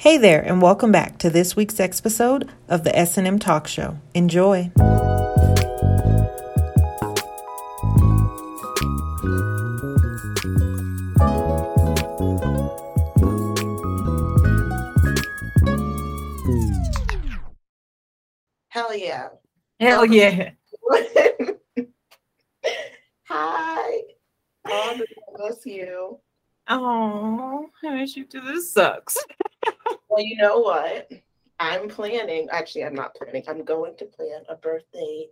Hey there, and welcome back to this week's episode of the S&M Talk Show. Enjoy. Hell yeah. Hell yeah. Hi. Oh, miss you. Oh, I wish you too. This sucks. well, you know what? I'm planning. Actually, I'm not planning. I'm going to plan a birthday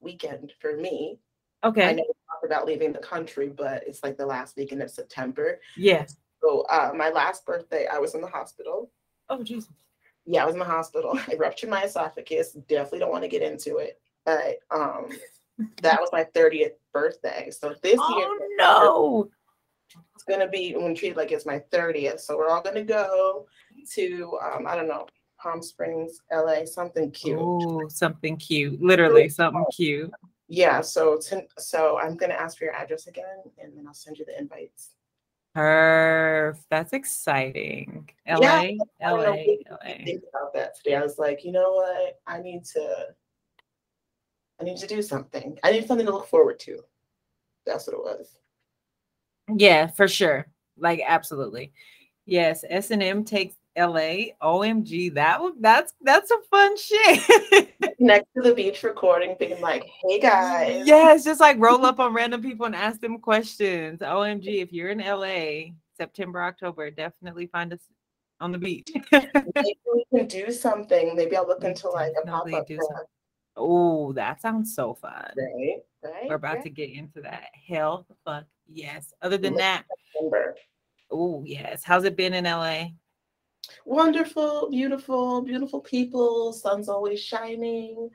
weekend for me. Okay. I know we talked about leaving the country, but it's like the last weekend of September. Yes. So uh, my last birthday, I was in the hospital. Oh, Jesus. Yeah, I was in the hospital. I ruptured my esophagus. Definitely don't want to get into it. But um, that was my 30th birthday. So this oh, year, no. Gonna be when treated like it's my 30th. So we're all gonna go to um, I don't know, Palm Springs, LA, something cute. Oh, something cute. Literally something cute. Yeah. So to, so I'm gonna ask for your address again, and then I'll send you the invites. Perf. That's exciting. LA, Yeah, LA. LA. Think about that today. I was like, you know what? I need to. I need to do something. I need something to look forward to. That's what it was. Yeah, for sure. Like absolutely. Yes, S&M takes LA. OMG, that would that's that's a fun shit. Next to the beach recording, being like, "Hey guys, yes, just like roll up on random people and ask them questions. OMG, if you're in LA, September, October, definitely find us on the beach. maybe we can do something. Maybe I'll look into like a pop up. oh, that sounds so fun. right? Right. We're about right. to get into that. Hell the fuck yes. Other than that, September. oh yes. How's it been in LA? Wonderful, beautiful, beautiful people. Sun's always shining.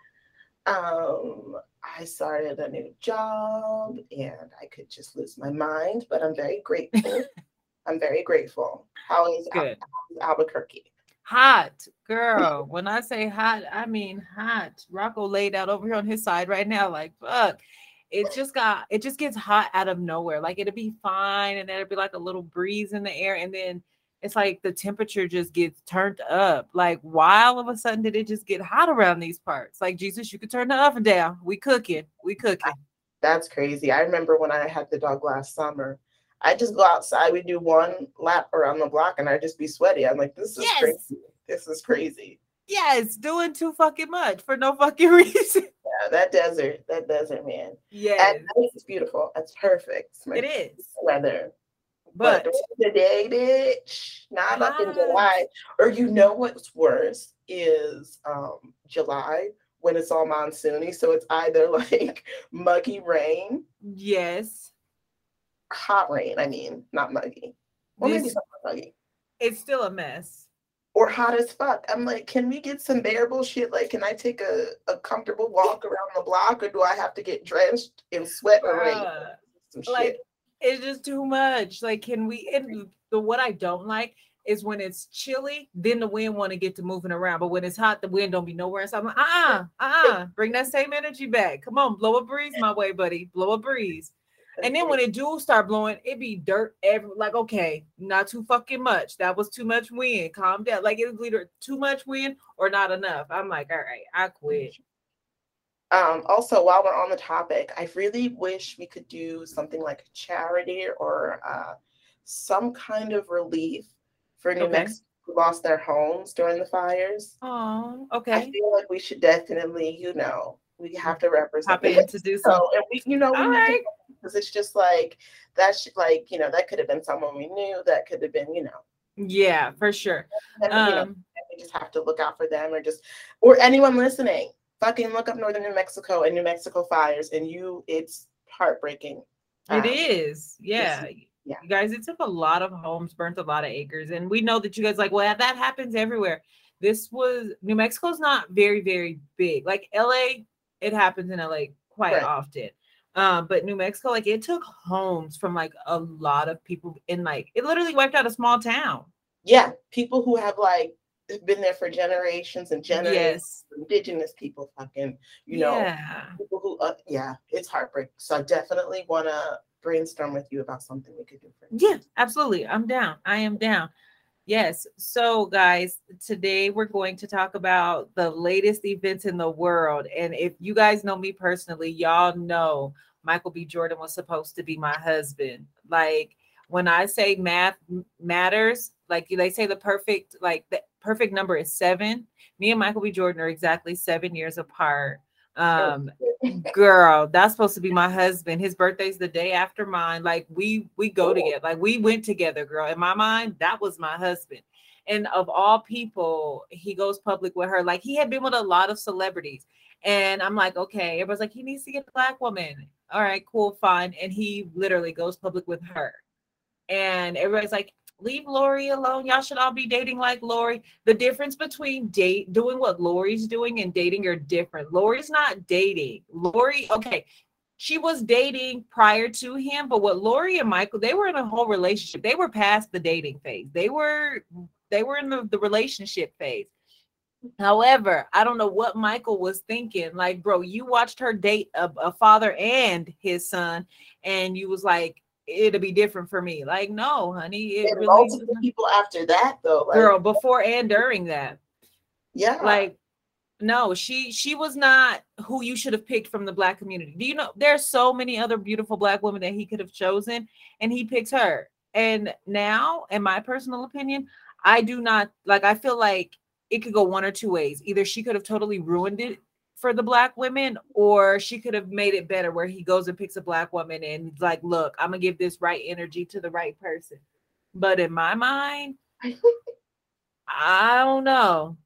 Um, I started a new job and I could just lose my mind, but I'm very grateful. I'm very grateful. How is Al- how is Albuquerque? Hot girl. When I say hot, I mean hot. Rocco laid out over here on his side right now, like fuck. It just got it just gets hot out of nowhere. Like it'll be fine, and then it'll be like a little breeze in the air, and then it's like the temperature just gets turned up. Like why all of a sudden did it just get hot around these parts? Like Jesus, you could turn the oven down. We cooking, we cooking. That's crazy. I remember when I had the dog last summer. I just go outside, we do one lap around the block, and I just be sweaty. I'm like, this is Yes. crazy. This is crazy. Yes, doing too fucking much for no fucking reason. That desert, that desert, man. Yeah, At night it's beautiful. It's perfect. It's it is. weather. But But the day, bitch, not up in July. Or you know what's worse is um July when it's all monsoony. So it's either like muggy rain, yes, hot rain. I mean, not muggy. Maybe This- something muggy. it's still a mess. Or hot as fuck. I'm like, can we get some bearable shit? Like, can I take a, a comfortable walk around the block or do I have to get drenched in sweat or rain? Like shit. it's just too much. Like, can we? And the what I don't like is when it's chilly, then the wind want to get to moving around. But when it's hot, the wind don't be nowhere. So I'm like, uh, uh, uh, bring that same energy back. Come on, blow a breeze my way, buddy. Blow a breeze. And then when it do start blowing, it be dirt every like okay, not too fucking much. That was too much wind. Calm down. Like it was either too much wind or not enough. I'm like, all right, I quit. Um, also, while we're on the topic, I really wish we could do something like charity or uh, some kind of relief for New Okay. Mexico who lost their homes during the fires. Oh, okay. I feel like we should definitely, you know, we have to represent Hop in to do. So, and we, you know, we All right. Because it's just like that. Should, like, you know, that could have been someone we knew. That could have been, you know, Yeah, for sure. and, you know, Um, we just have to look out for them or just or anyone listening fucking look up northern new mexico and new mexico fires and you it's heartbreaking It Um, is. Yeah. yeah. You guys, it took a lot of homes, burnt a lot of acres. And we know that you guys like, well, that happens everywhere. This was New Mexico's not very, very big. Like LA, it happens in LA quite Right. often. Um, but New Mexico, like it took homes from like a lot of people in like it literally wiped out a small town. yeah people who have like been there for generations and generations Yes. indigenous people fucking you know yeah. people who uh, yeah it's heartbreaking so i definitely want to brainstorm with you about something we could do for you Yeah, absolutely. I'm down. I am down. Yes. So, guys, today we're going to talk about the latest events in the world. And if you guys know me personally, y'all know Michael B. Jordan was supposed to be my husband. Like, when I say math matters, like they say the perfect, like the perfect number is seven. Me and Michael B. Jordan are exactly seven years apart. Um, girl, that's supposed to be my husband. His birthday's the day after mine. Like we we go together. Like we went together, girl. In my mind, that was my husband. And of all people, he goes public with her. Like he had been with a lot of celebrities. And I'm like, okay. Everybody's like, he needs to get a black woman. All right, cool, fine. And he literally goes public with her. And everybody's like, leave Lori alone. Y'all should all be dating like Lori. The difference between date doing what Lori's doing and dating are different. Lori's not dating. Lori, okay, she was dating prior to him, but what Lori and Michael, they were in a whole relationship. They were past the dating phase. They were they were in the, the relationship phase. However, I don't know what Michael was thinking. Like, bro, you watched her date a, a father and his son, and you was like, it'll be different for me. Like, no, honey, it And really multiple people after that though. Like, girl before and during that. yeah. Like, no, she she was not who you should have picked from the black community. Do you know there's so many other beautiful black women that he could have chosen, and he picks her. And now, in my personal opinion, I do not like. I feel like it could go one or two ways. Either she could have totally ruined it for the black women, or she could have made it better where he goes and picks a black woman and he's like, look, I'm gonna give this right energy to the right person. But in my mind, I don't know.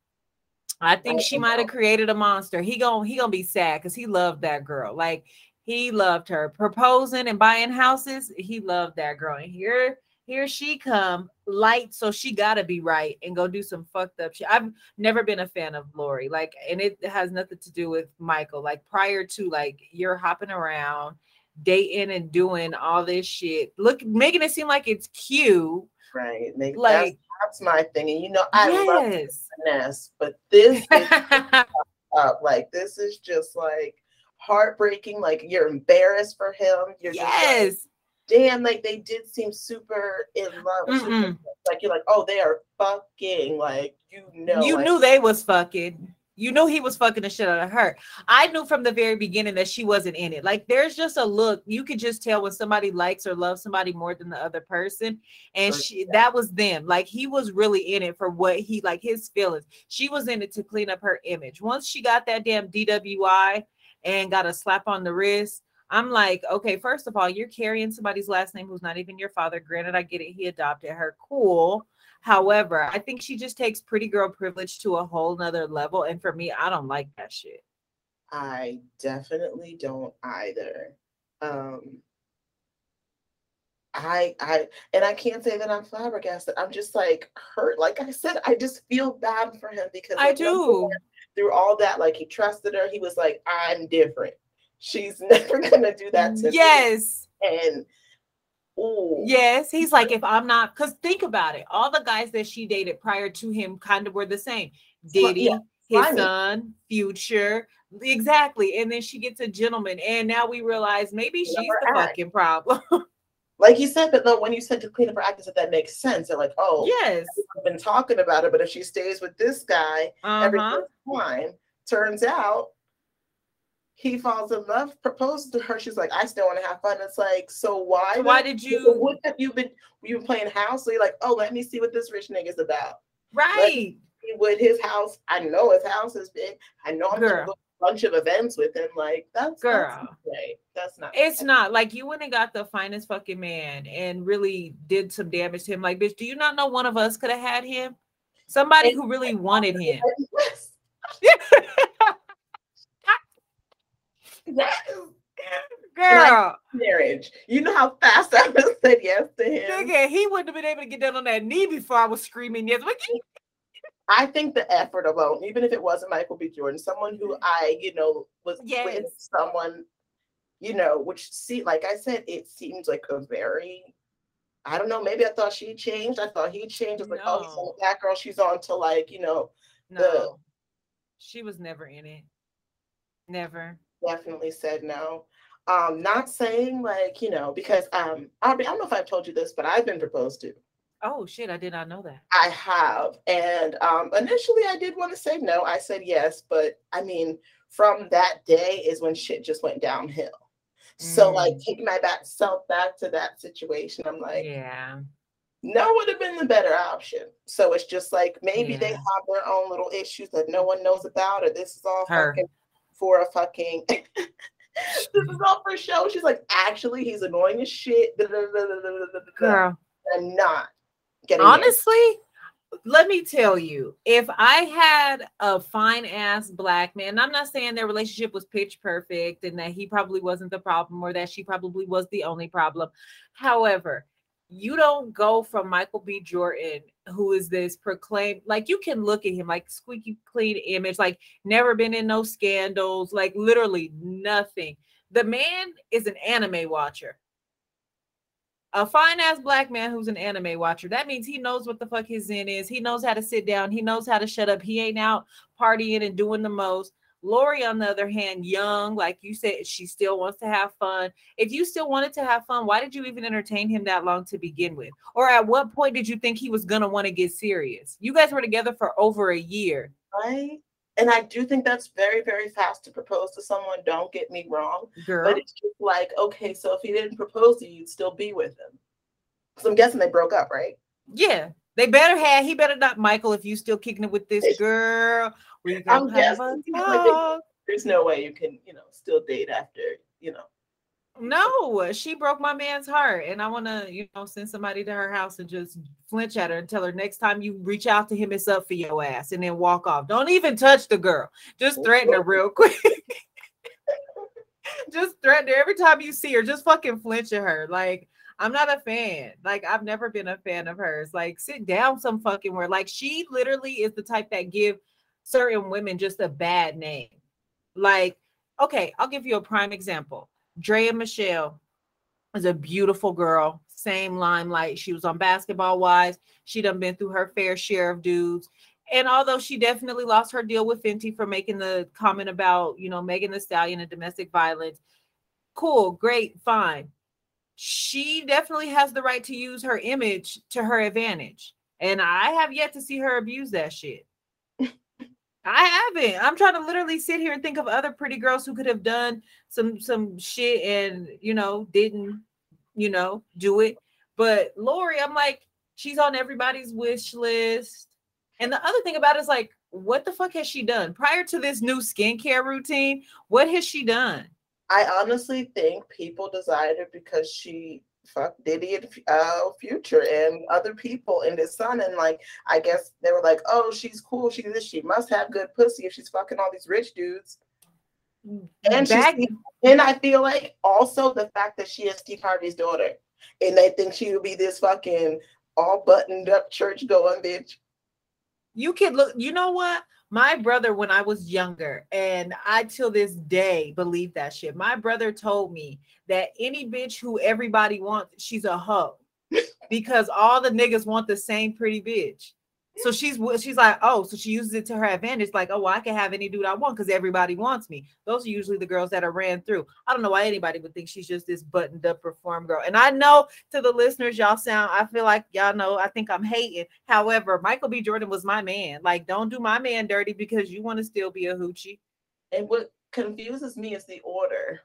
I think I she might have created a monster. He gon' he gonna be sad because he loved that girl. Like he loved her proposing and buying houses. He loved that girl. And here here she come light, so she gotta be right and go do some fucked up shit. I've never been a fan of Lori. Like, and it has nothing to do with Michael. Like prior to like you're hopping around, dating and doing all this shit. Look, making it seem like it's cute. right. Like, Like that's, that's my thing. And you know, I love yes. finesse, but this is up. Like this is just like heartbreaking. Like you're embarrassed for him. You're just like, yes. Damn, like they did seem super in love. Mm-mm. like you're like, oh, they are fucking. Like you know, you like, knew they was fucking. You knew he was fucking the shit out of her. I knew from the very beginning that she wasn't in it. Like there's just a look. You could just tell when somebody likes or loves somebody more than the other person. And she that was them. Like he was really in it for what he like his feelings. She was in it to clean up her image. Once she got that damn DWI and got a slap on the wrist. I'm like, okay, first of all, you're carrying somebody's last name who's not even your father. Granted, I get it. He adopted her. Cool. However, I think she just takes pretty girl privilege to a whole nother level. And for me, I don't like that shit. I definitely don't either. Um I I and I can't say that I'm flabbergasted. I'm just like hurt. Like I said, I just feel bad for him because I do. through all that, like he trusted her. He was like, I'm different. She's never gonna do that to Yes. me. And ooh, Yes. He's like, if I'm not, because think about it. All the guys that she dated prior to him kind of were the same. Diddy, yeah, his son, Future. Exactly. And then she gets a gentleman. And now we realize maybe she's the act. fucking problem. like you said, but no, when you said to clean up her act, I said that makes sense. They're like, oh, yes. I've been talking about it, but if she stays with this guy, Uh-huh. everything's fine. Turns out he falls in love, proposes to her. She's like, I still want to have fun. It's like, so why? So why did you What have you been? You been playing house? So you're like, oh, let me see what this rich nigga's about. right? With his house, I know his house is big. I know I'm Girl. gonna go a bunch of events with him. Like that's Girl. That's not right. That's not. It's right. not like you went and got the finest fucking man and really did some damage to him. Like, bitch, do you not know one of us could have had him? Somebody who really wanted him. Girl, marriage. You know how fast I would have said yes to him. nigga, he wouldn't have been able to get down on that knee before I was screaming yes. I think the effort alone, even if it wasn't Michael B. Jordan, someone who mm-hmm. I, you know, was Yes. with someone, you know, which see, like I said, it seems like a very, I don't know, maybe I thought she changed. I thought he changed. I was like, oh, he's on that girl, she's on to like, you know, No, she was never in it. Never. Definitely said no. Um, not saying like, you know, because um, I'll I don't know if I've told you this, but I've been proposed to. Oh shit, I did not know that. I have. And um, initially I did want to say no. I said yes, but I mean, from that day is when shit just went downhill. So like Mm. taking my back self back to that situation, I'm like, Yeah. no would have been the better option. So it's just like maybe they have their own little issues that no one knows about, or this is all Her. fucking for a fucking. this is all for show. She's like, actually, he's annoying as shit. Girl. I'm not getting. Honestly, let me tell you, if I had a fine ass black man, I'm not saying their relationship was pitch perfect and that he probably wasn't the problem or that she probably was the only problem. However, you don't go from Michael B. Jordan, who is this proclaimed, like you can look at him like squeaky clean image, like never been in no scandals, like literally nothing. The man is an anime watcher a fine ass black man who's an anime watcher. That means he knows what the fuck his zen is. He knows how to sit down. He knows how to shut up. He ain't out partying and doing the most. Lori, on the other hand, young, like you said, she still wants to have fun. If you still wanted to have fun, why did you even entertain him that long to begin with? Or at what point did you think he was gonna want to get serious? You guys were together for over a year. right? And I do think that's very, very fast to propose to someone. Don't get me wrong. Girl. But it's just like, okay, so if he didn't propose to you, you'd still be with him. So I'm guessing they broke up, right? Yeah. They better have he better not Michael if you still kicking it with this girl. We I'm have a guessing, like talk. There's no way you can, you know, still date after, you know. No, uh, she broke my man's heart, and I want to, you know, send somebody to her house and just flinch at her and tell her next time you reach out to him, it's up for your ass, and then walk off. Don't even touch the girl. Just threaten her real quick. just threaten her every time you see her. Just fucking flinch at her. Like I'm not a fan. Like I've never been a fan of hers. Like sit down some fucking where. Like she literally is the type that give certain women just a bad name. Like okay, I'll give you a prime example. Draya Michele is a beautiful girl, same limelight. She was on basketball wise. She done been through her fair share of dudes. And although she definitely lost her deal with Fenty for making the comment about, you know, Megan Thee Stallion and domestic violence, cool, great, fine. She definitely has the right to use her image to her advantage. And I have yet to see her abuse that shit. I haven't. I'm trying to literally sit here and think of other pretty girls who could have done some some shit and you know didn't you know do it. But Lori, I'm like, she's on everybody's wish list. And the other thing about it is like, what the fuck has she done prior to this new skincare routine? What has she done? I honestly think people desired her because she fucked Diddy and uh, Future and other people and his son. And like, I guess they were like, oh, she's cool. She this. She must have good pussy if she's fucking all these rich dudes. And she's and I feel like also the fact that she is Steve Harvey's daughter, and they think she would be this fucking all buttoned up church going bitch. you can look you know what my brother when i was younger and i till this day believe that shit. My brother told me that any bitch who everybody wants she's a hoe. Because all the niggas want the same pretty bitch so she's she's like oh so she uses it to her advantage like oh well, i can have any dude i want because everybody wants me those are usually the girls that are ran through i don't know why anybody would think she's just this buttoned up reform girl and i know to the listeners, y'all sound, I feel like y'all know, I think I'm hating. However, Michael B. Jordan was my man. Like, don't do my man dirty because you want to still be a hoochie. And what confuses me is the order.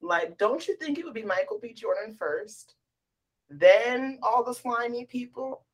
Like, don't you think it would be Michael B. Jordan first, then all the slimy people?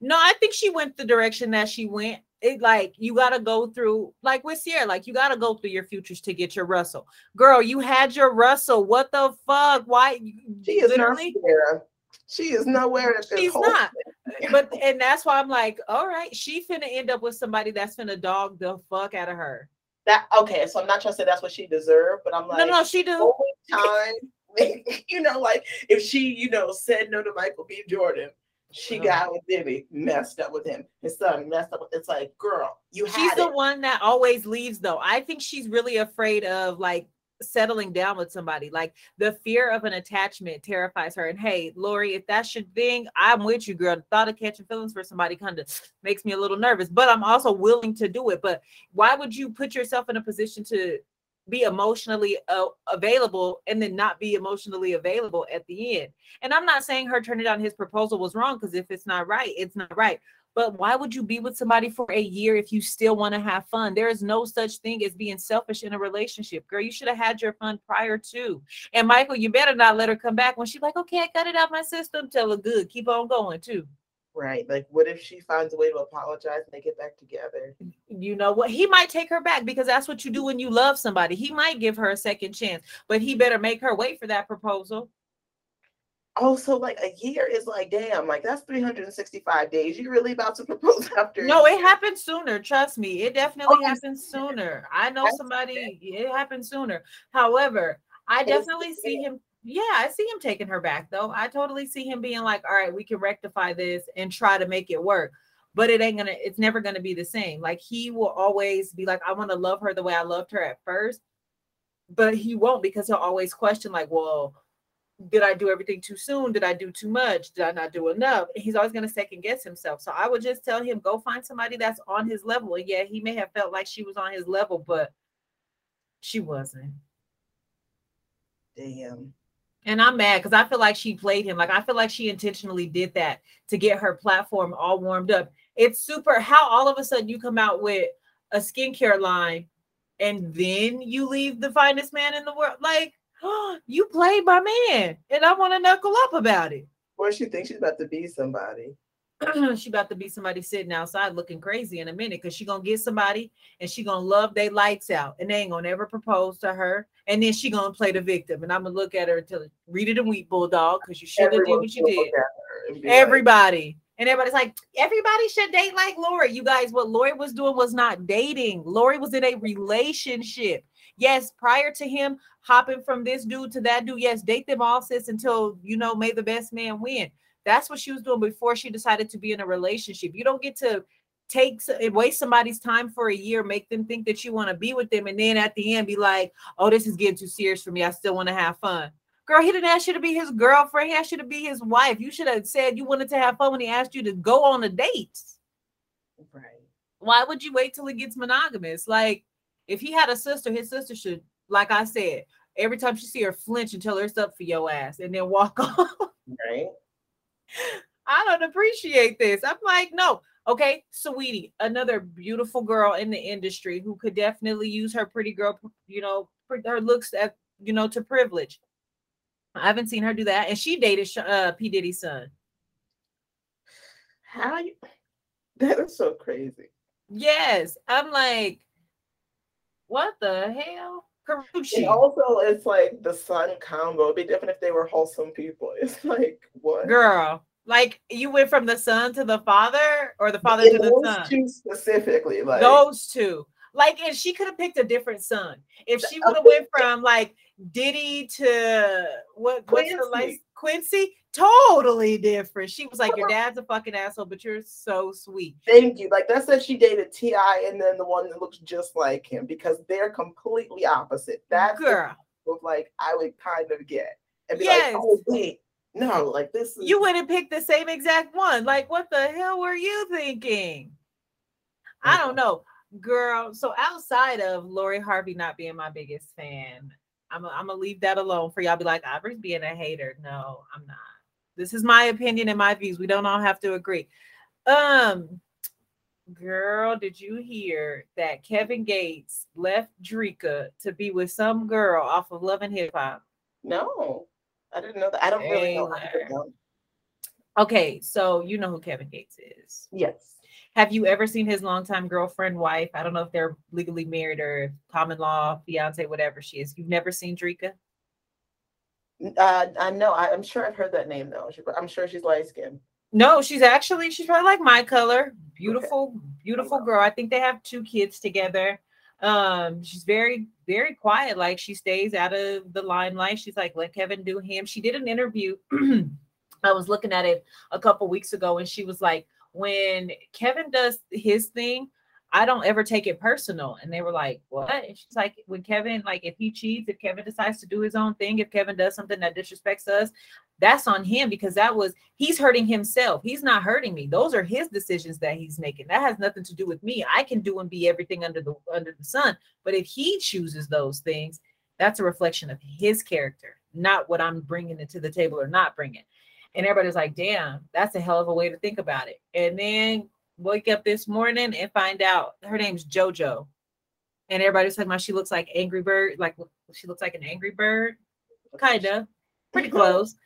No, I think she went the direction that she went. It like you gotta go through, like with Sierra, like you gotta go through your futures to get your Russell. Girl, you had your Russell. What the fuck? Why? She is literally. not Sierra. She is nowhere in this She's whole not. thing. But and that's why I'm like, all right, she finna end up with somebody that's finna dog the fuck out of her. That okay, so I'm not trying to say that's what she deserved, but I'm like, no, no, she do. time, you know, like if she, you know, said no to Michael B. Jordan, she got with Diddy, messed up with him. His son messed up with. It's like, girl, you she's the it. one that always leaves though i think she's really afraid of like settling down with somebody like the fear of an attachment terrifies her and hey lori if that's your thing i'm with you girl the thought of catching feelings for somebody kind of makes me a little nervous but i'm also willing to do it but why would you put yourself in a position to be emotionally uh, available and then not be emotionally available at the end. And I'm not saying her turning down his proposal was wrong because if it's not right, it's not right. But why would you be with somebody for a year if you still want to have fun? There is no such thing as being selfish in a relationship. Girl, you should have had your fun prior to. And Michael, you better not let her come back when she's like, okay, I got it out my system. Tell her good. Keep on going too. Right. Like, what if she finds a way to apologize and they get back together? You know what? He might take her back because that's what you do when you love somebody. He might give her a second chance, but he better make her wait for that proposal. Oh, also, like a year is like, damn, like that's 365 days. You really about to propose after? No, it happens sooner. Trust me. It definitely oh, happens sooner. I know somebody, it happens sooner. However, I definitely see him yeah, I see him taking her back though. I totally see him being like, all right, we can rectify this and try to make it work. But it ain't gonna, it's never gonna be the same. Like he will always be like, I want to love her the way I loved her at first, but he won't because he'll always question, like, well, did I do everything too soon? Did I do too much? Did I not do enough? He's always going to second guess himself. So I would just tell him, go find somebody that's on his level. And yeah, he may have felt like she was on his level, but she wasn't. Damn. And I'm mad because I feel like she played him. Like I feel like she intentionally did that to get her platform all warmed up. It's super how all of a sudden you come out with a skincare line and then you leave the finest man in the world. Like, oh, you played my man, and I want to knuckle up about it. Or she thinks she's about to be somebody. she about to be somebody sitting outside looking crazy in a minute because she gonna get somebody and she gonna love they lights out and they ain't gonna ever propose to her and then she gonna play the victim and I'm gonna look at her until read it a weep bulldog because you should have did what you did. Everybody. Like, and everybody's like, everybody should date like Lori. You guys, what Lori was doing was not dating. Lori was in a relationship. Yes, prior to him hopping from this dude to that dude, yes, date them all, sis, until you know, may the best man win. That's what she was doing before she decided to be in a relationship. You don't get to take eh, waste somebody's time for a year, make them think that you want to be with them, and then at the end be like, "Oh, this is getting too serious for me. I still want to have fun." Girl, he didn't ask you to be his girlfriend. He asked you to be his wife. You should have said you wanted to have fun when he asked you to go on a date. Right. Why would you wait till he gets monogamous? Like, if he had a sister, his sister should, like I said, every time she see her flinch and tell her it's up for your ass and then walk off. Right. I don't appreciate this. I'm like, no. Okay, sweetie, another beautiful girl in the industry who could definitely use her pretty girl, you know, her looks at, you know, to privilege. I haven't seen her do that. And she dated uh, P. Diddy's son. How you that is so crazy. Yes. I'm like, what the hell? Karrueche. And also, it's like the son combo. It'd be different if they were wholesome people. It's like what, girl? Like you went from the son to the father, or the father to the son. Two specifically, like those two. Like, and she could have picked a different son if she would have went from like Diddy to what? Quincy. What's her like Quincy? Totally different. She was like, Your dad's a fucking asshole, but you're so sweet. Thank you. Like that said she dated T.I. and then the one that looks just like him because they're completely opposite. That's girl of like I would kind of get and be yes. like, oh wait, no, like this is- you wouldn't pick the same exact one. Like, what the hell were you thinking? I don't know. Girl, so outside of Lori Harvey not being my biggest fan, I'm gonna leave that alone for y'all. Be like, Aubrey's being a hater. No, I'm not. This is my opinion and my views. We don't all have to agree. Um, girl, did you hear that Kevin Gates left Dreka to be with some girl off of Love and Hip Hop? No, I didn't know that. I don't really know. Okay, so you know who Kevin Gates is. Yes. Have you ever seen his longtime girlfriend, wife? I don't know if they're legally married or common law, fiance, whatever she is. You've never seen Dreka? Uh, I know. I, am sure I've heard that name though. I'm sure she's light skinned. No, she's actually she's probably like my color. Beautiful, okay. beautiful girl. I think they have two kids together. Um, she's very, very quiet. Like she stays out of the limelight. She's like, let Kevin do him. She did an interview. I was looking at it a couple weeks ago, and she was like, when Kevin does his thing, I don't ever take it personal. And they were like, What? And she's like, When Kevin, like, if he cheats, if Kevin decides to do his own thing, if Kevin does something that disrespects us, that's on him because that was he's hurting himself. He's not hurting me. Those are his decisions that he's making. That has nothing to do with me. I can do and be everything under the under the sun. But if he chooses those things, that's a reflection of his character, not what I'm bringing it to the table or not bringing. And everybody's like, damn, that's a hell of a way to think about it. And then wake up this morning and find out her name's JoJo. And everybody's talking about she looks like Angry Bird, like she looks like an Angry Bird, kind of, pretty close.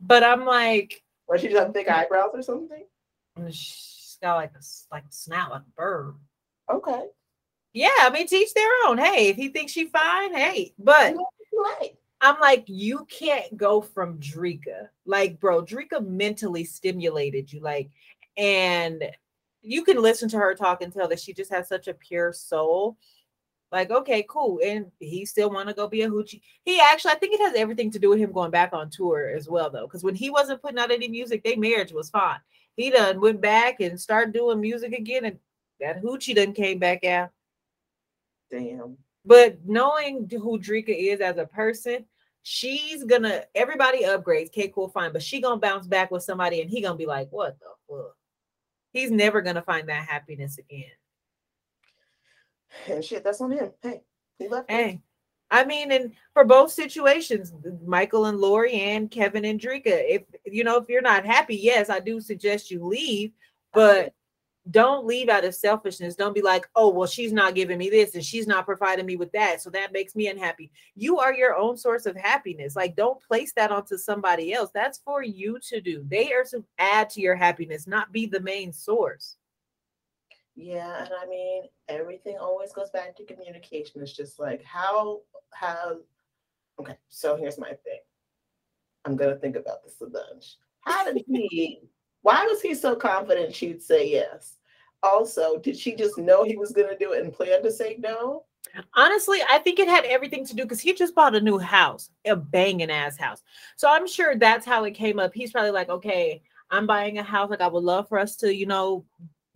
But I'm like, or she have big eyebrows or something. Mm, she's got like a like a snout like a bird. Okay. Yeah, I mean, teach their own. Hey, if he thinks she fine, hey. But right. I'm like, you can't go from Dreka. Like, bro, Dreka mentally stimulated you. Like, and you can listen to her talk and tell that she just has such a pure soul. Like, okay, cool. And he still want to go be a hoochie. He actually, I think it has everything to do with him going back on tour as well, though. Because when he wasn't putting out any music, their marriage was fine. He done went back and started doing music again, and that hoochie done came back out. Damn. But knowing who Dreka is as a person, she's gonna everybody upgrades. Okay, cool, fine. But she gonna bounce back with somebody, and he gonna be like, "What the fuck?" He's never gonna find that happiness again. And shit, that's on him. Hey, he left. Hey. I mean, and for both situations, Michael and Lori and Kevin and Dreka, if you know, if you're not happy, yes, I do suggest you leave, but don't leave out of selfishness. Don't be like, oh, well, she's not giving me this and she's not providing me with that. So that makes me unhappy. You are your own source of happiness. Like, don't place that onto somebody else. That's for you to do. They are to add to your happiness, not be the main source. Yeah. And I mean, everything always goes back to communication. It's just like, how, how, okay. So here's my thing. I'm going to think about this a bunch. How did he, why was he so confident she'd say yes? Also, did she just know he was going to do it and plan to say no? Honestly, I think it had everything to do because he just bought a new house, a banging ass house. So I'm sure that's how it came up. He's probably like, okay, I'm buying a house. Like, I would love for us to, you know,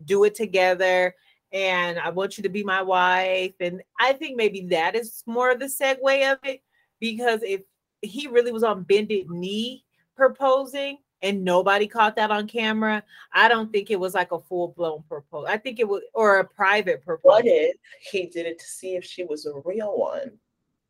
do it together. And I want you to be my wife. And I think maybe that is more of the segue of it because if he really was on bended knee proposing, and nobody caught that on camera, I don't think it was like a full blown proposal. I think it was or a private proposal. What if he did it to see if she was a real one?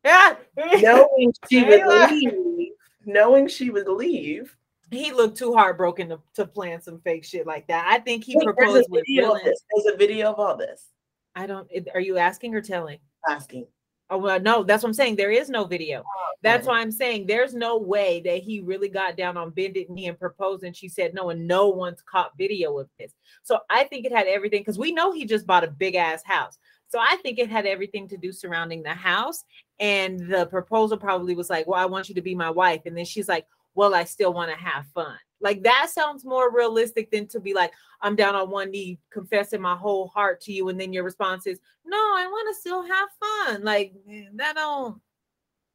Yeah, knowing she would leave, knowing she would leave. He looked too heartbroken to, to plan some fake shit like that. I think he Wait, proposed with. There's a video of all this. I don't. Are you asking or telling? Asking. Oh well, no, that's what I'm saying. There is no video. Oh, that's why I'm saying there's no way that he really got down on bended knee and proposed, and she said no, and no one's caught video of this. So I think it had everything because we know he just bought a big ass house. So I think it had everything to do surrounding the house. And the proposal probably was like, Well, I want you to be my wife. And then she's like, Well, I still want to have fun. Like that sounds more realistic than to be like, I'm down on one knee confessing my whole heart to you. And then your response is, No, I want to still have fun. Like eh, that don't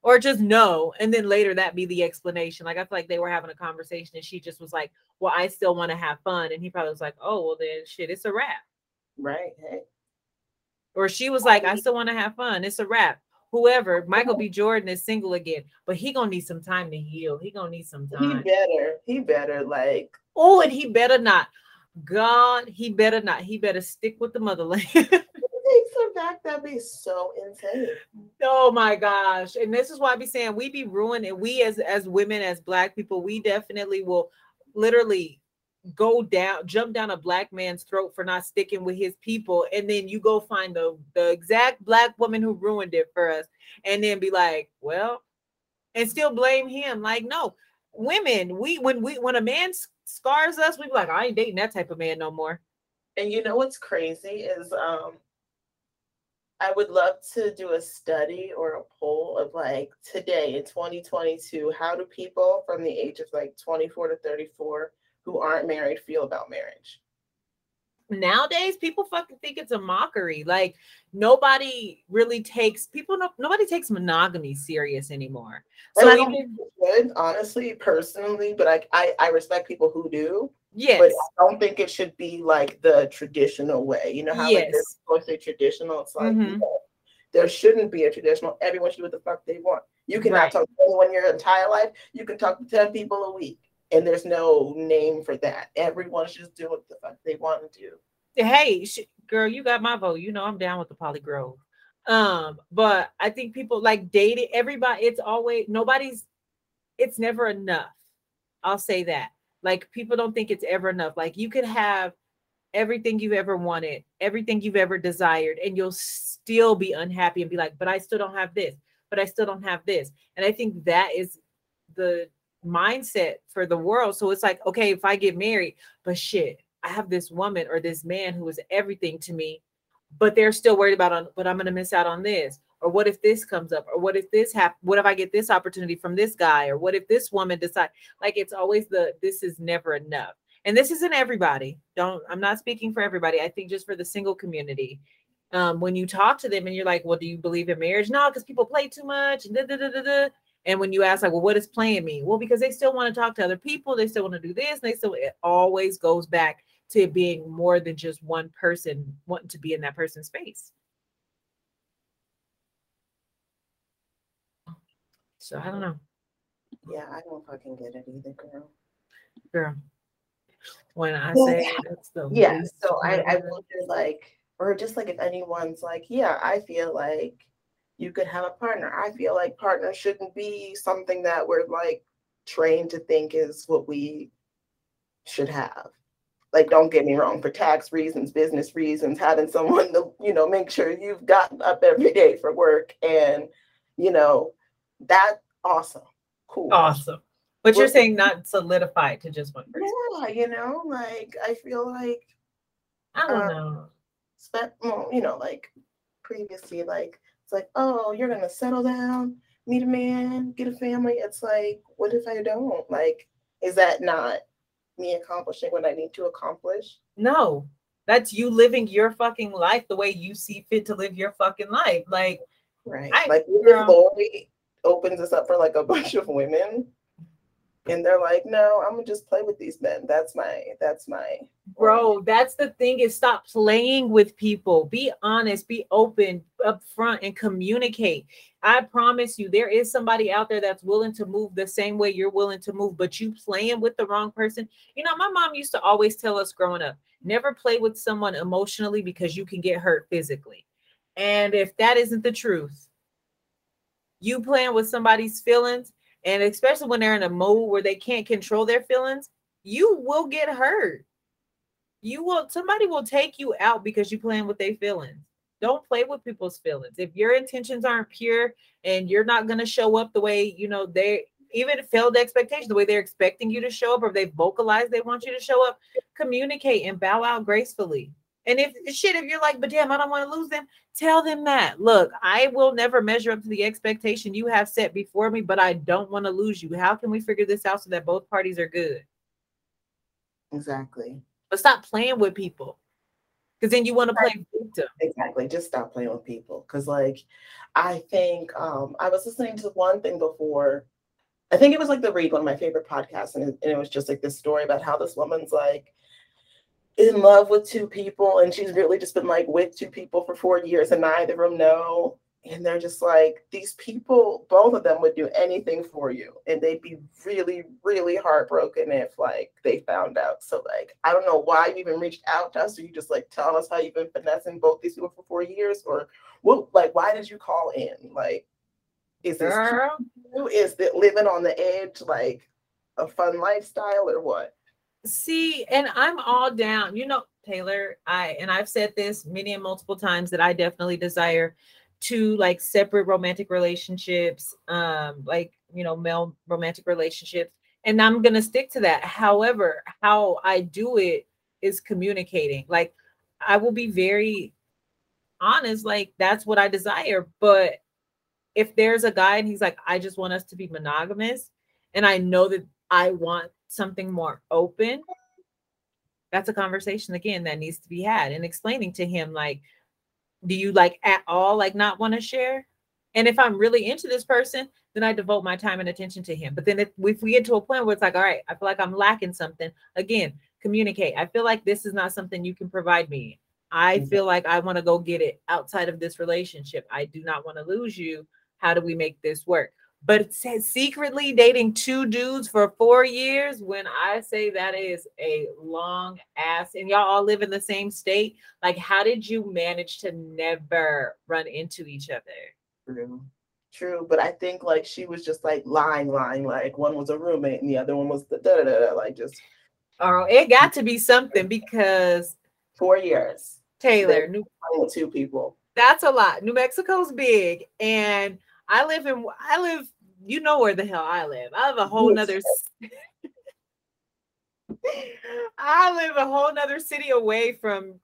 or just no. And then later that be the explanation. Like I feel like they were having a conversation and she just was like, Well, I still want to have fun. And he probably was like, Oh, well then shit, it's a wrap. Right. Hey. Or she was like, I still want to have fun. It's a wrap whoever oh, Michael B. Jordan is single again, but he gonna need some time to heal. He gonna need some time. He better. He better like. Oh, and he better not. God, he better not. He better stick with the motherland. takes back, that'd be so insane. Oh my gosh. And this is why I be saying we be ruined. And we as as women, as black people, we definitely will literally go down, jump down a black man's throat for not sticking with his people, and then you go find the the exact black woman who ruined it for us, and then be like, well, and still blame him. Like, no, women, we when we when a man scars us, we be like, I ain't dating that type of man no more. And you know what's crazy is um I would love to do a study or a poll of like today in 2022, how do people from the age of like 24 to 34 who aren't married feel about marriage. Nowadays, people fucking think it's a mockery. Like nobody really takes people. No, nobody takes monogamy serious anymore. So and I even good, honestly, personally, but I, I I respect people who do. Yes. But I don't think it should be like the traditional way. You know how Yes. like this or say traditional. It's like Mhm. no, there shouldn't be a traditional. Everyone should do what the fuck they want. You cannot Right. talk to anyone your entire life. You can talk to 10 people a week. And there's no name for that. Everyone should just do what the fuck they want to do. hey sh- girl you got my vote. You know i'm down with the poly grove um but i think people like dating everybody it's always nobody's it's never enough. I'll say that. Like people don't think it's ever enough. Like you could have everything you've ever wanted everything you've ever desired and you'll still be unhappy and be like but i still don't have this but i still don't have this. And i think that is the mindset for the world so it's like okay if i get married but shit I have this woman or this man who is everything to me, but they're still worried about on, but I'm going to miss out on this. Or what if this comes up? Or what if this happens? What if I get this opportunity from this guy? Or what if this woman decide? Like it's always the this is never enough. And this isn't everybody. Don't I'm not speaking for everybody. I think just for the single community. Um, when you talk to them and you're like, well, do you believe in marriage? No, because people play too much. Da, da, da. And when you ask, like, well, what does playing mean? Well, because they still want to talk to other people, they still want to do this, and they still it always goes back to being more than just one person wanting to be in that person's space. So I don't know, Yeah, I don't fucking get it either, girl. girl. When I Well, say that's the Yeah. So I, I wonder like, or just like if anyone's like, yeah, I feel like you could have a partner. I feel like partner shouldn't be something that we're like trained to think is what we should have. Like, don't get me wrong, for tax reasons, business reasons, having someone to, you know, make sure you've gotten up every day for work and, you know, that awesome. Cool. awesome. But you're saying not solidified to just one person. Yeah, you know, like I feel like I don't uh, know. spent well, you know, like previously, like it's like, oh, you're gonna settle down, meet a man, get a family. It's like, what if I don't? Like, is that not me accomplishing what I need to accomplish? No, that's you living your fucking life the way you see fit to live your fucking life. Like, Right. I- like girl. Lori opens us up for like a bunch of women. And they're like, no, I'm gonna just play with these men. That's my that's my bro, that's the thing is stop playing with people. Be honest, be open up front and communicate. I promise you, there is somebody out there that's willing to move the same way you're willing to move, but you playing with the wrong person. You know, my mom used to always tell us growing up, never play with someone emotionally because you can get hurt physically. And if that isn't the truth, you playing with somebody's feelings, and especially when they're in a mode where they can't control their feelings, you will get hurt. You will somebody will take you out because you playing with their feelings. Don't play with people's feelings. If your intentions aren't pure and you're not gonna show up the way you know they even failed expectations, the way they're expecting you to show up, or they vocalize they want you to show up, communicate and bow out gracefully. And if shit, if you're like, but damn, I don't want to lose them, tell them that. Look, I will never measure up to the expectation you have set before me, but I don't want to lose you. How can we figure this out so that both parties are good? exactly. But stop playing with people. Because then you want to play victim. Exactly. Just stop playing with people. Cause like I think um I was listening to one thing before. I think it was like the read one of my favorite podcasts, and it, and it was just like this story about how this woman's like in love with two people, and she's really just been like with two people for four years, and neither of them know. And they're just like, these people, both of them would do anything for you. And they'd be really, really heartbroken if like they found out. So like, I don't know why you even reached out to us. Or you just like telling us how you've been finessing both these people for four years? Or what like why did you call in? Like, is this Girl, true? Is it living on the edge like a fun lifestyle or what? See, and I'm all down. You know, Taylor, I and I've said this many and multiple times that I definitely desire two like separate romantic relationships, um, like you know, male romantic relationships, and I'm gonna stick to that. However, how I do it is communicating. Like, I will be very honest, like that's what I desire. But if there's a guy and he's like, I just want us to be monogamous, and I know that I want something more open, that's a conversation again that needs to be had and explaining to him, like, do you like at all like not want to share? And if I'm really into this person, then I devote my time and attention to him. But then if, if we get to a point where it's like, all right, I feel like I'm lacking something, again, communicate. I feel like this is not something you can provide me. I Mhm. feel like I want to go get it outside of this relationship. I do not want to lose you. How do we make this work? But secretly dating two dudes for four years. When I say that is a long ass, and y'all all live in the same state, like how did you manage to never run into each other? True. True. But I think like she was just like lying, lying, like one was a roommate and the other one was the da da da, da like just oh it got to be something because four years. Taylor, New two people. that's a lot. New Mexico's big, and I live in I live. You know where the hell I live. I live a whole nother. I live a whole nother city away from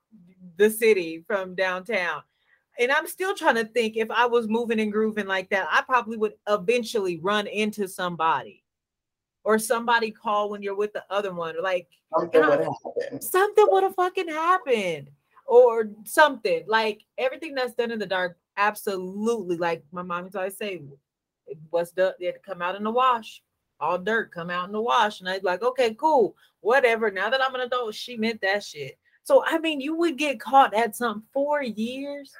the city, from downtown. And I'm still trying to think if I was moving and grooving like that, I probably would eventually run into somebody or somebody call when you're with the other one. Like Something would something would have fucking happened or something like everything that's done in the dark absolutely like my mom used to always say it was the to come out in the wash. All dirt come out in the wash. And i'd like okay cool whatever now that i'm an adult she meant that shit. So i mean you would get caught at some four years.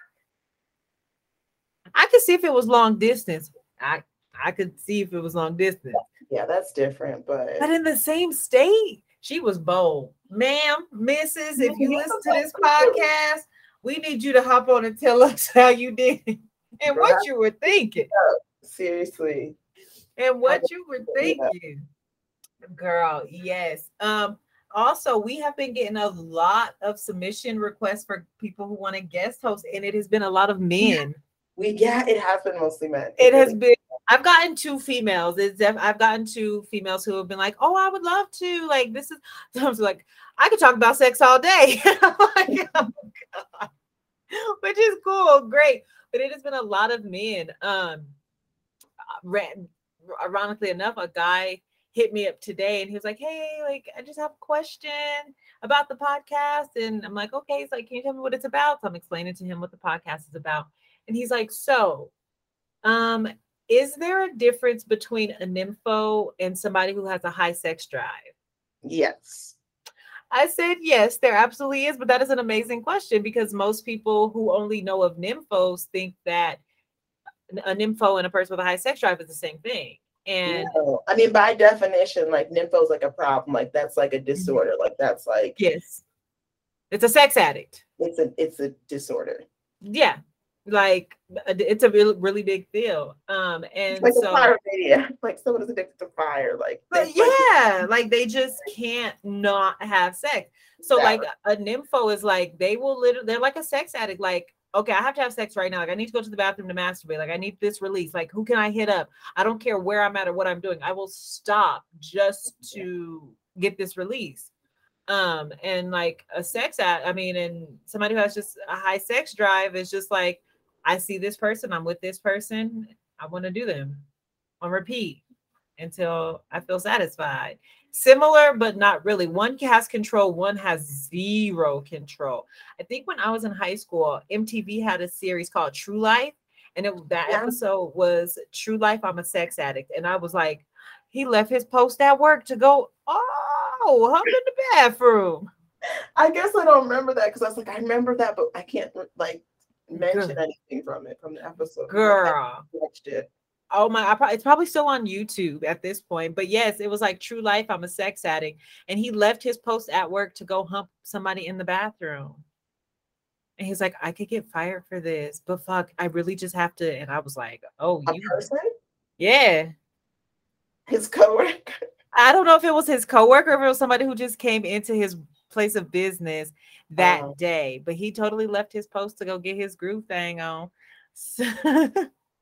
I could see if it was long distance. I i could see if it was long distance. Yeah, that's different, but but in the same state, she was bold. Ma'am, Mrs., if you listen to this podcast, we need you to hop on and tell us how you did and what you were thinking. seriously. And what you were thinking. Girl, yes. Um, also, we have been getting a lot of submission requests for people who want to guest host, and it has been a lot of men. We yeah, it has been mostly men. It has been. I've gotten two females. It's def- I've gotten two females who have been like, "Oh, I would love to." Like this is. I was like, I could talk about sex all day. Like, oh, God. Which is cool, great. But it has been a lot of men. Um, ran, ironically enough, a guy hit me up today and he was like, Hey, like, I just have a question about the podcast. And I'm like, Okay, it's like, Can you tell me what it's about? So I'm explaining to him what the podcast is about. And he's like, So, um, is there a difference between a nympho and somebody who has a high sex drive? Yes. I said yes, there absolutely is, but that is an amazing question because most people who only know of nymphos think that a nympho and a person with a high sex drive is the same thing. And No. I mean, by definition, like nympho's like a problem. Like that's like a Mm-hmm. disorder. Like that's like yes, it's a sex addict. it's a it's a disorder. Yeah, like it's a really really big deal. Um, and It's like so a fire maniac. Like someone is addicted to fire. Like But that's like- yeah, like they just can't not have sex. So like a nympho is like they will literally they're like a sex addict. Like, okay, I have to have sex right now. Like I need to go to the bathroom to masturbate. Like I need this release. Like who can I hit up? I don't care where I'm at or what I'm doing. I will stop just to get this release. Um, and like a sex act, I mean, and somebody who has just a high sex drive is just like, I see this person, I'm with this person, I want to do them on repeat until I feel satisfied. Similar, but not really. One has control, one has zero control. I think when I was in high school, MTV had a series called True Life, and it, that Yeah. episode was True Life. I'm a sex addict, and I was like, he left his post at work to go. Oh, I'm in the bathroom. I guess I don't remember that because I was like, I remember that, but I can't like mention Girl. anything from it from the episode. Girl. Watched it. Oh my! I probably, it's probably still on YouTube at this point. But yes, it was like True Life. I'm a sex addict, and he left his post at work to go hump somebody in the bathroom. And he's like, I could get fired for this, but fuck, I really just have to. And I was like, Oh, A you, person, yeah. his coworker. I don't know if it was his coworker, or if it was somebody who just came into his place of business that Oh. day. But he totally left his post to go get his groove thing on. So-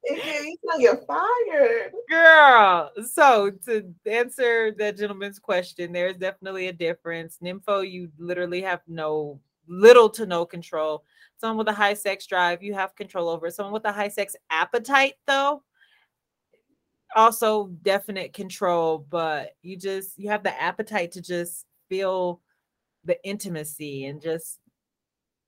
He's gonna get fired. Girl, so to answer that gentleman's question, there's definitely a difference. Nympho, you literally have no little to no control. Someone with a high sex drive, you have control over. Someone with a high sex appetite, though, also definite control, but you just you have the appetite to just feel the intimacy and just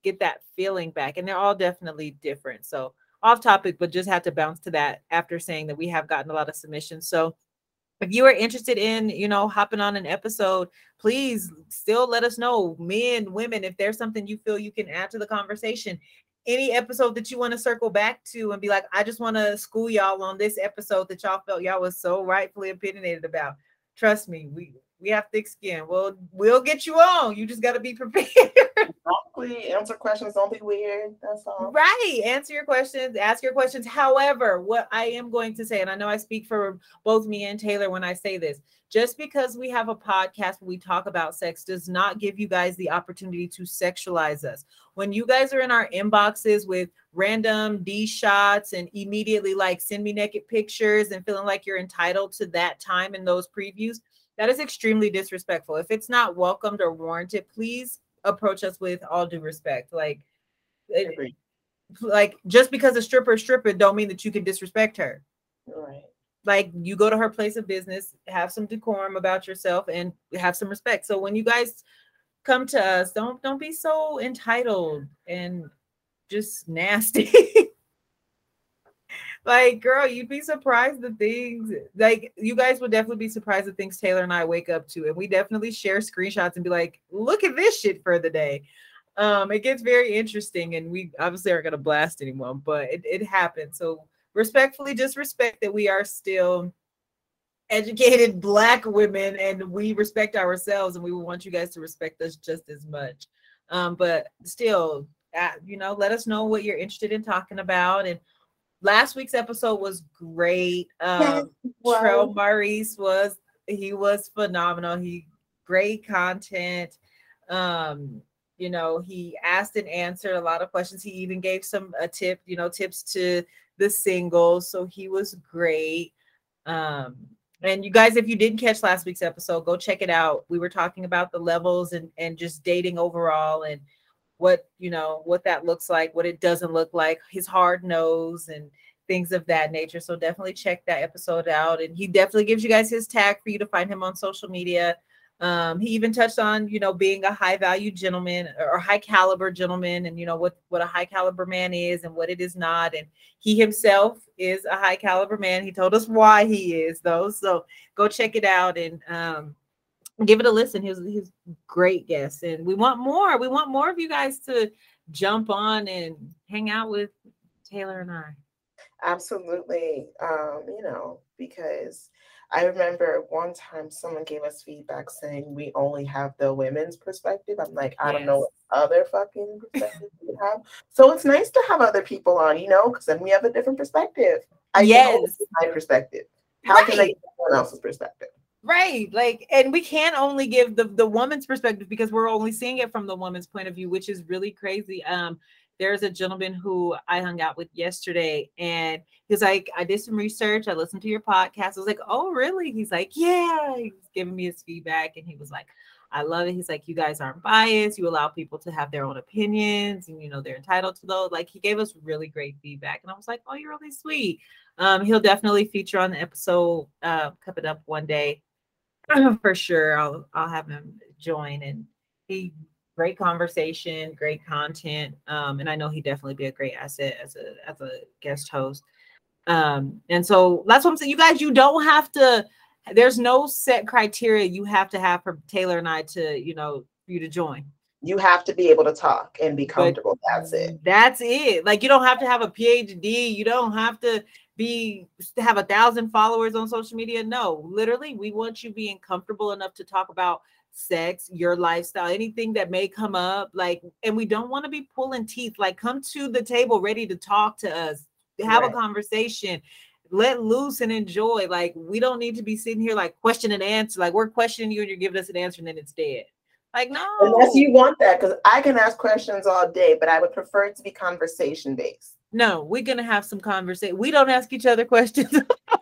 get that feeling back. And they're all definitely different. So off topic, but just had to bounce to that after saying that we have gotten a lot of submissions. So if you are interested in you know hopping on an episode please still let us know men women if there's something you feel you can add to the conversation any episode that you want to circle back to and be like i just want to school y'all on this episode that y'all felt y'all was so rightfully opinionated about trust me we we have thick skin well we'll get you on you just got to be prepared Exactly. Answer questions. Don't be weird. That's all. Right. Answer your questions, ask your questions. However, what I am going to say, and I know I speak for both me and Taylor when I say this, just because we have a podcast where we talk about sex does not give you guys the opportunity to sexualize us. When you guys are in our inboxes with random D shots and immediately like send me naked pictures and feeling like you're entitled to that time in those previews, that is extremely disrespectful. If it's not welcomed or warranted, please approach us with all due respect. Like, it, like just because a stripper is stripper don't mean that you can disrespect her. Right. Like you go to her place of business, have some decorum about yourself, and have some respect. So when you guys come to us, don't don't be so entitled and just nasty. like, girl, you'd be surprised the things like you guys would definitely be surprised the things Taylor and I wake up to. And we definitely share screenshots and be like, look at this shit for the day. Um, it gets very interesting, and we obviously aren't gonna blast anyone, but it, it happens. So respectfully, just respect that we are still educated black women and we respect ourselves and we want you guys to respect us just as much. Um, but still, uh, you know, let us know what you're interested in talking about and last week's episode was great. Um wow. Trell Maurice was he was phenomenal. He great content. Um, you know, he asked and answered a lot of questions. He even gave some a tip, you know, tips to the singles. So he was great. Um, and you guys, if you didn't catch last week's episode, go check it out. We were talking about the levels and and just dating overall and what you know what that looks like what it doesn't look like his hard nose and things of that nature. So definitely check that episode out. And he definitely gives you guys his tag for you to find him on social media. Um, he even touched on you know being a high value gentleman or high caliber gentleman and you know what what a high caliber man is and what it is not. And he himself is a high caliber man. He told us why he is though. So go check it out. And um give it a listen. He's he's great guest, and we want more. We want more of you guys to jump on and hang out with Taylor and I. Absolutely. Um, you know, because I remember one time someone gave us feedback saying we only have the women's perspective. I'm like, I yes. don't know what other fucking perspective we have. So it's nice to have other people on, you know, because then we have a different perspective. I yes, my perspective. How right. can I get someone else's perspective? Right. Like, and we can't only give the, the woman's perspective because we're only seeing it from the woman's point of view, which is really crazy. Um, there's a gentleman who I hung out with yesterday, and he's like, I did some research, I listened to your podcast. I was like, Oh, really? He's like, Yeah, he's giving me his feedback, and he was like, I love it. He's like, You guys aren't biased, you allow people to have their own opinions, and you know, they're entitled to those. Like, he gave us really great feedback, and I was like, Oh, you're really sweet. Um, he'll definitely feature on the episode uh, Cup It up one day. for sure. I'll I'll have him join and he great conversation, great content. Um, and I know he definitely be a great asset as a as a guest host. Um, and so that's what I'm saying. You guys, you don't have to, there's no set criteria you have to have for Taylor and I to, you know, for you to join. You have to be able to talk and be comfortable. But that's it. That's it. Like you don't have to have a PhD. You don't have to be have a thousand followers on social media. No, literally, we want you being comfortable enough to talk about sex, your lifestyle, anything that may come up. Like, and we don't want to be pulling teeth. Like, come to the table ready to talk to us, have right. a conversation, let loose and enjoy. Like, we don't need to be sitting here like question and answer. Like, we're questioning you and you're giving us an answer and then it's dead. Like, no. Unless you want that, because I can ask questions all day, but I would prefer it to be conversation based. No, we're gonna have some conversation. We don't ask each other questions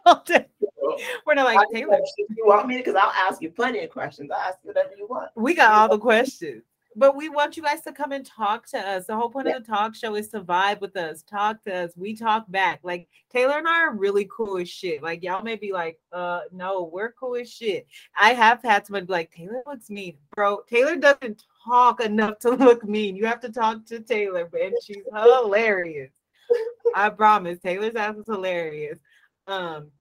all day. We're not like Taylor. You want me, because I'll ask you plenty of questions. I'll ask you whatever you want. We got all the questions, but we want you guys to come and talk to us. The whole point yeah. of the talk show is to vibe with us, talk to us. We talk back. Like Taylor and I are really cool as shit. Like y'all may be like, uh, no, we're cool as shit. I have had somebody be like, Taylor looks mean, bro. Taylor doesn't talk enough to look mean. You have to talk to Taylor, and she's hilarious. I promise. Taylor's ass is hilarious. Um,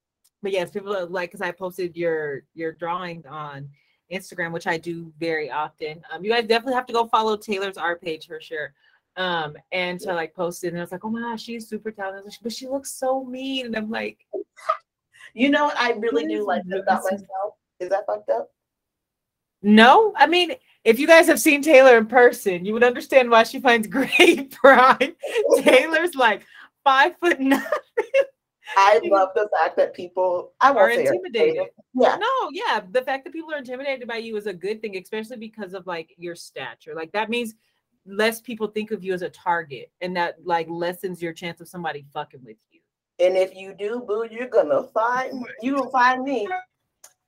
but yes, people are like because I posted your your drawing on Instagram, which I do very often. Um, you guys definitely have to go follow Taylor's art page for sure. Um, and so I like posted, and I was like, oh my gosh, she's super talented, but she looks so mean, and I'm like, you know what I really do like about myself? Is that fucked up? No, I mean, if you guys have seen Taylor in person, you would understand why she finds great pride. Taylor's like five foot nothing. I love the fact that people I are intimidated. Yeah. No, yeah. The fact that people are intimidated by you is a good thing, especially because of like your stature. Like that means less people think of you as a target and that like lessens your chance of somebody fucking with you. And if you do, boo, you're gonna find you will find me.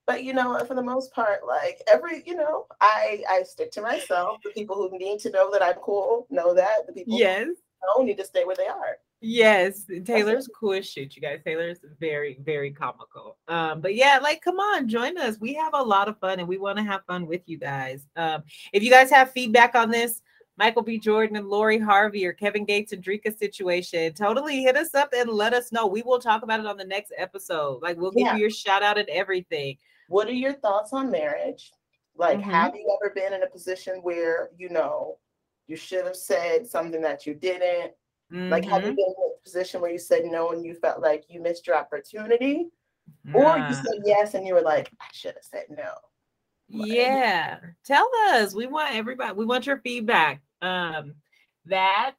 But you know, for the most part, like every, you know, I I stick to myself. The people who need to know that I'm cool know that. The people yes. who don't need to stay where they are. Yes, Taylor's cool as shit, you guys. Taylor's very, very comical. Um, but yeah, like come on, join us. We have a lot of fun and we want to have fun with you guys. Um, if you guys have feedback on this, Michael B. Jordan and Lori Harvey or Kevin Gates and Dreka situation, totally hit us up and let us know. We will talk about it on the next episode. Like we'll give yeah. you your shout out and everything. What are your thoughts on marriage? Like, mm-hmm. have you ever been in a position where you know you should have said something that you didn't? Mm-hmm. Like, have you mm-hmm. been in a position where you said no and you felt like you missed your opportunity? Or you said yes and you were like, I should have said no. yeah. Tell us. We want everybody, we want your feedback. Um, that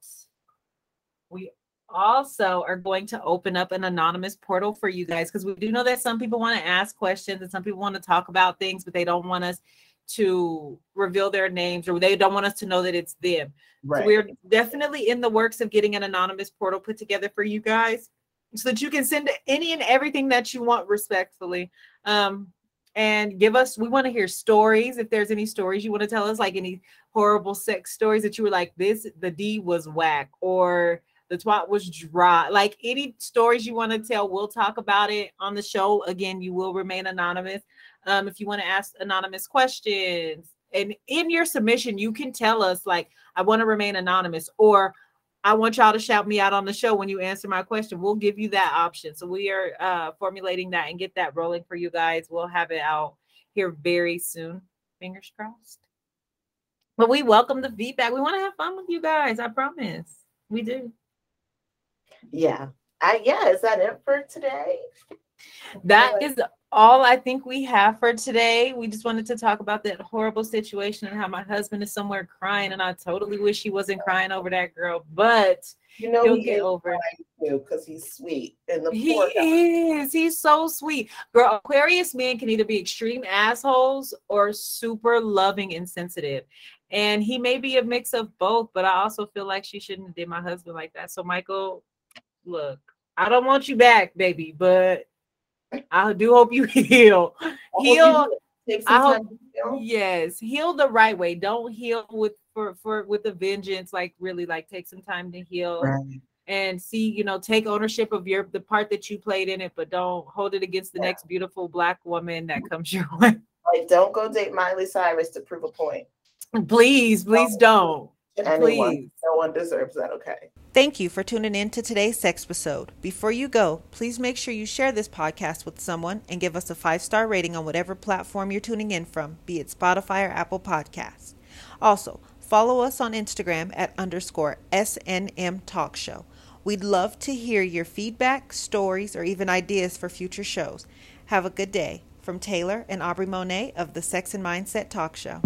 we also are going to open up an anonymous portal for you guys because we do know that some people want to ask questions and some people want to talk about things, but they don't want us to reveal their names or they don't want us to know that it's them. Right. So we're definitely in the works of getting an anonymous portal put together for you guys so that you can send any and everything that you want respectfully. Um, and give us, we want to hear stories. If there's any stories you want to tell us, like any horrible sex stories that you were like, this, the D was whack, or the twat was dry. Like any stories you want to tell, we'll talk about it on the show. Again, you will remain anonymous. Um, if you want to ask anonymous questions, and in your submission, you can tell us, like, I want to remain anonymous, or I want y'all to shout me out on the show when you answer my question. We'll give you that option. So we are uh, formulating that and get that rolling for you guys. We'll have it out here very soon. Fingers crossed. But we welcome the feedback. We want to have fun with you guys. I promise. We do. Yeah. I yeah, is that it for today? That is all I think we have for today. We just wanted to talk about that horrible situation and how my husband is somewhere crying, and I totally wish he wasn't crying over that girl, but you know he'll he get over it because he's sweet. And the he is. He's so sweet. Girl, Aquarius men can either be extreme assholes or super loving and sensitive. And he may be a mix of both, but I also feel like she shouldn't have did my husband like that. So Michael, look, I don't want you back, baby, but I do hope you heal. Heal. I hope, yes, heal the right way. Don't heal with for for with a vengeance. Like really, like take some time to heal right. and see. You know, take ownership of your the part that you played in it, but don't hold it against the yeah. next beautiful black woman that comes your way. Like, don't go date Miley Cyrus to prove a point. Please, please don't. Anyone. Please. No one deserves that. Okay. Thank you for tuning in to today's sex episode. Before you go, please make sure you share this podcast with someone and give us a five star rating on whatever platform you're tuning in from, be it Spotify or Apple Podcasts. Also, follow us on Instagram at underscore SNM Talk Show. We'd love to hear your feedback, stories, or even ideas for future shows. Have a good day. From Taylor and Aubrey Monet of the Sex and Mindset Talk Show.